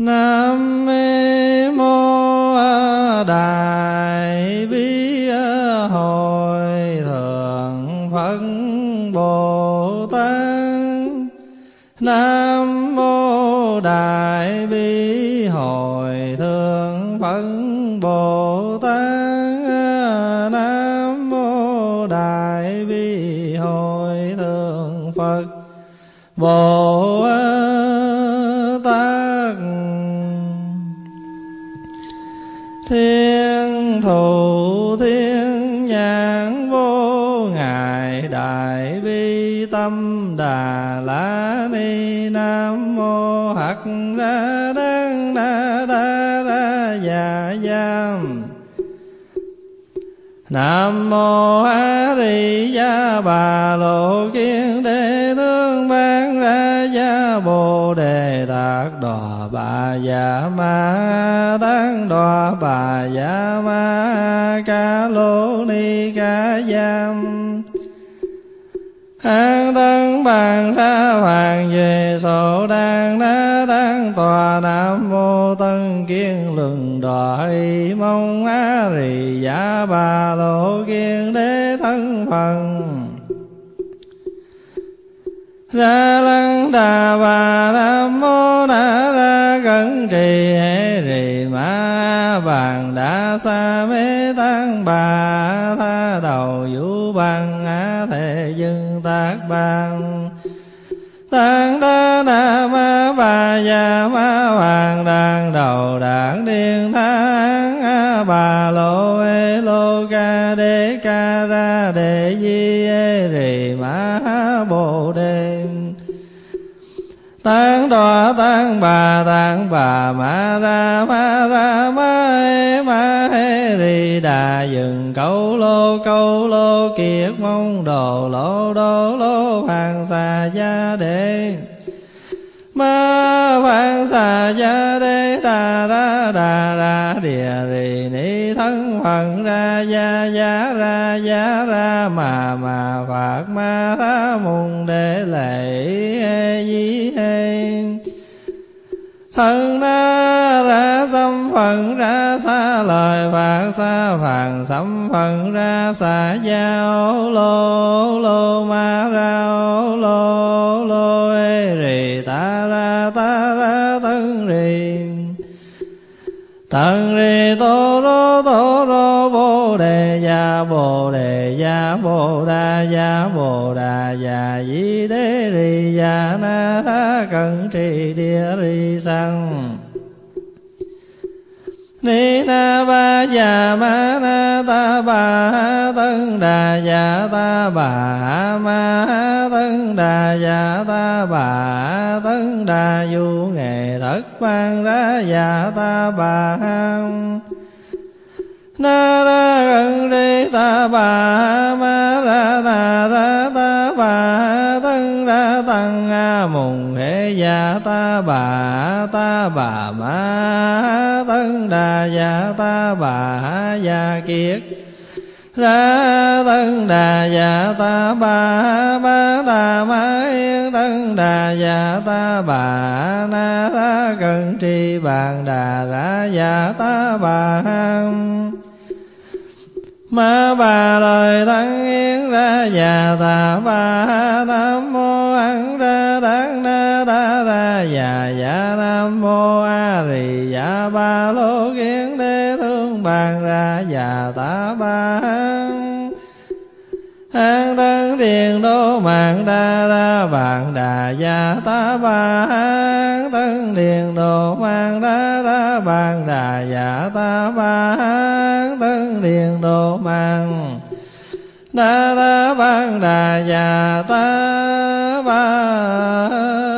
nam mô đại bi hội thượng phật bồ tát. Nam mô đại bi hội thượng phật bồ tát. Nam mô đại bi hội thượng phật bồ thiên thù thiên, nhãn vô ngại đại bi tâm, đà la ni, nam mô hạt ra đăng đa đa ra dạ giam Nam mô A Di Đà Bà Lộ Kiên Đế Thương Ban Ra Gia Bồ Đề đạt Đòa Bà Già Ma Đăng Đòa Bà Già Ma Ca Lô Ni Ca Giam. An đăng bàn ra hoàng về sổ đan đá đăng tòa nam mô tân kiên luận đòi mong á rì giả bà lộ kiên đế thân phần ra lăng đà bà nam mô na ra cẩn trì hệ rì ma bàn đã xa mê tăng bà tha đầu vũ bằng á thể dưng tác bằng tăng đa na ma bà già ma hoàng đàn đầu đảng điên thang a bà lô ê lô ca đê ca ra đề di ê rì ma bồ đề tăng đo tăng bà tăng bà, ma ra ma ra, ma he ma he ri đà dừng câu lô câu lô kiệt mong đồ, lô đô, lô hoàng xà gia đề ma vang xà gia đê đà ra đà ra, địa rì ni thân phận ra gia gia ra gia ra, mà mà phạt ma ra mùng để lệ hê di hê. Thân na ra xâm phận ra xa lời phạt xa phàn xâm phận ra xa giao lô lô ma ra lô lô ê rì ta tận ri tô rô tô rô bồ đề gia bồ đề gia bồ đà gia bồ đà gia di đế ri gia na ra cẩn trì địa ri sang ni na ba già ma na ta bà tân đà già ta bà ma tân đà già ta bà tân đà du nghệ thất quan ra già ta bà na ra gần đi ta bà ma ra na ra ta bà tân ra tăng a mùng hệ già ta bà ta bà ma tân đà dạ ta bà dạ kiết. Ra tân đà dạ ta bà ba đà ma yên tân đà dạ ta bà na ra cần tri bàn đà ra dạ ta bà ma bà lời tăng yên ra già ta bà nam mô ăn ra đắng na đa ra già già dạ ba lô kiến đế thương bàn ra già ta ba. an đăng điền đô mạng đa ra, vạn đà gia ta ba. an đăng điền đô mạng đa ra, vạn đà gia ta ba. an đăng điền đô mạng đa ra, vạn đà gia ta ba.